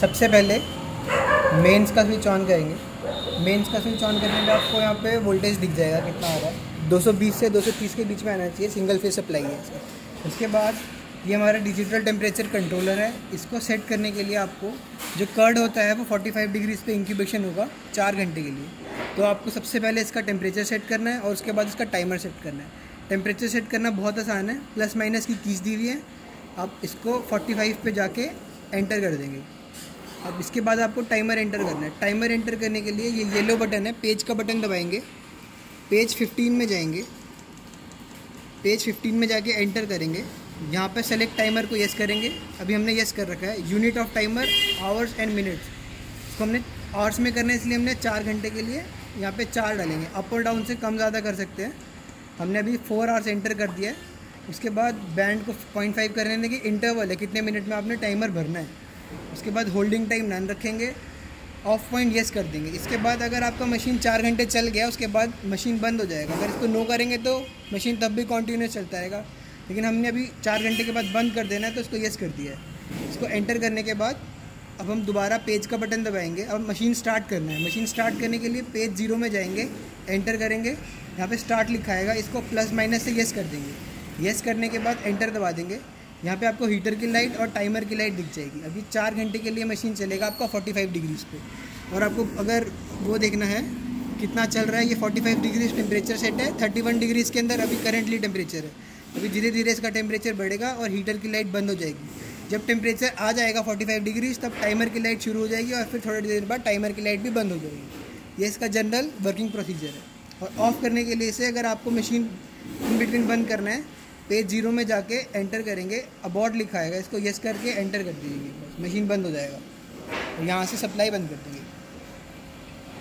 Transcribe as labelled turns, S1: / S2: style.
S1: सबसे पहले मेंस का स्विच ऑन करेंगे। मेंस का स्विच ऑन करने में आपको यहाँ पे वोल्टेज दिख जाएगा, कितना आ रहा है। 220 से 230 के बीच में आना चाहिए सिंगल फेस सप्लाई है इसका। उसके बाद ये हमारा डिजिटल टेम्परेचर कंट्रोलर है। इसको सेट करने के लिए आपको जो कर्ड होता है, वो 45 डिग्रीज पे इंक्यूबेशन होगा चार घंटे के लिए। तो आपको सबसे पहले इसका टेम्परेचर सेट करना है और उसके बाद इसका टाइमर सेट करना है। टेम्परेचर सेट करना बहुत आसान है प्लस माइनस की कीज दी हुई है। आप इसको 45 पे जाके एंटर कर देंगे। अब इसके बाद आपको टाइमर एंटर करना है। टाइमर एंटर करने के लिए ये येलो बटन है। पेज का बटन दबाएँगे। पेज 15 में जाएँगे। पेज 15 में जाके एंटर करेंगे। यहाँ पे सेलेक्ट टाइमर को यस करेंगे। अभी हमने यस कर रखा है। Unit of timer hours and minutes इसको हमने आवर्स में करना है, इसलिए हमने चार घंटे के लिए यहाँ पे चार डालेंगे। अप और डाउन से कम ज़्यादा कर सकते हैं। हमने अभी फोर आवर्स एंटर कर दिया है। उसके बाद बैंड को पॉइंट फाइव करने देंगे। इंटरवल है। कितने मिनट में आपने टाइमर भरना है। उसके बाद होल्डिंग टाइम नन रखेंगे। ऑफ़ पॉइंट येस कर देंगे। इसके बाद अगर आपका मशीन चार घंटे चल गया, उसके बाद मशीन बंद हो जाएगा। अगर इसको नो करेंगे तो मशीन तब भी कॉन्टीन्यूस चलता रहेगा। लेकिन हमने अभी चार घंटे के बाद बंद कर देना है तो इसको येस कर दिया है। इसको एंटर करने के बाद अब हम दोबारा पेज का बटन दबाएँगे। अब मशीन स्टार्ट करना है। मशीन स्टार्ट करने के लिए पेज ज़ीरो में जाएँगे एंटर करेंगे। यहाँ पे स्टार्ट लिखाएगा। इसको प्लस माइनस से येस कर देंगे। येस करने के बाद एंटर दबा देंगे। यहाँ पे आपको हीटर की लाइट और टाइमर की लाइट दिख जाएगी। अभी चार घंटे के लिए मशीन चलेगा आपका 45 डिग्रीज पे। और आपको अगर वो देखना है, कितना चल रहा है, ये 45 डिग्रीज टेम्परेचर सेट है। 31 डिग्रीज के अंदर अभी करेंटली टेम्परेचर है। अभी धीरे धीरे इसका टेम्परेचर बढ़ेगा और हीटर की लाइट बंद हो जाएगी। जब टेम्परेचर आ जाएगा 45 डिग्रीज तब टाइमर की लाइट शुरू हो जाएगी और फिर थोड़ी देर बाद टाइमर की लाइट भी बंद हो जाएगी। ये इसका जनरल वर्किंग प्रोसीजर है। और ऑफ़ करने के लिए इसे अगर आपको मशीन इन बिटवीन बंद करना है पेज ज़ीरो में जाके एंटर करेंगे अबॉर्ड लिखा आएगा, इसको यस करके एंटर कर दीजिए। बस मशीन बंद हो जाएगा। यहाँ से सप्लाई बंद कर देंगे।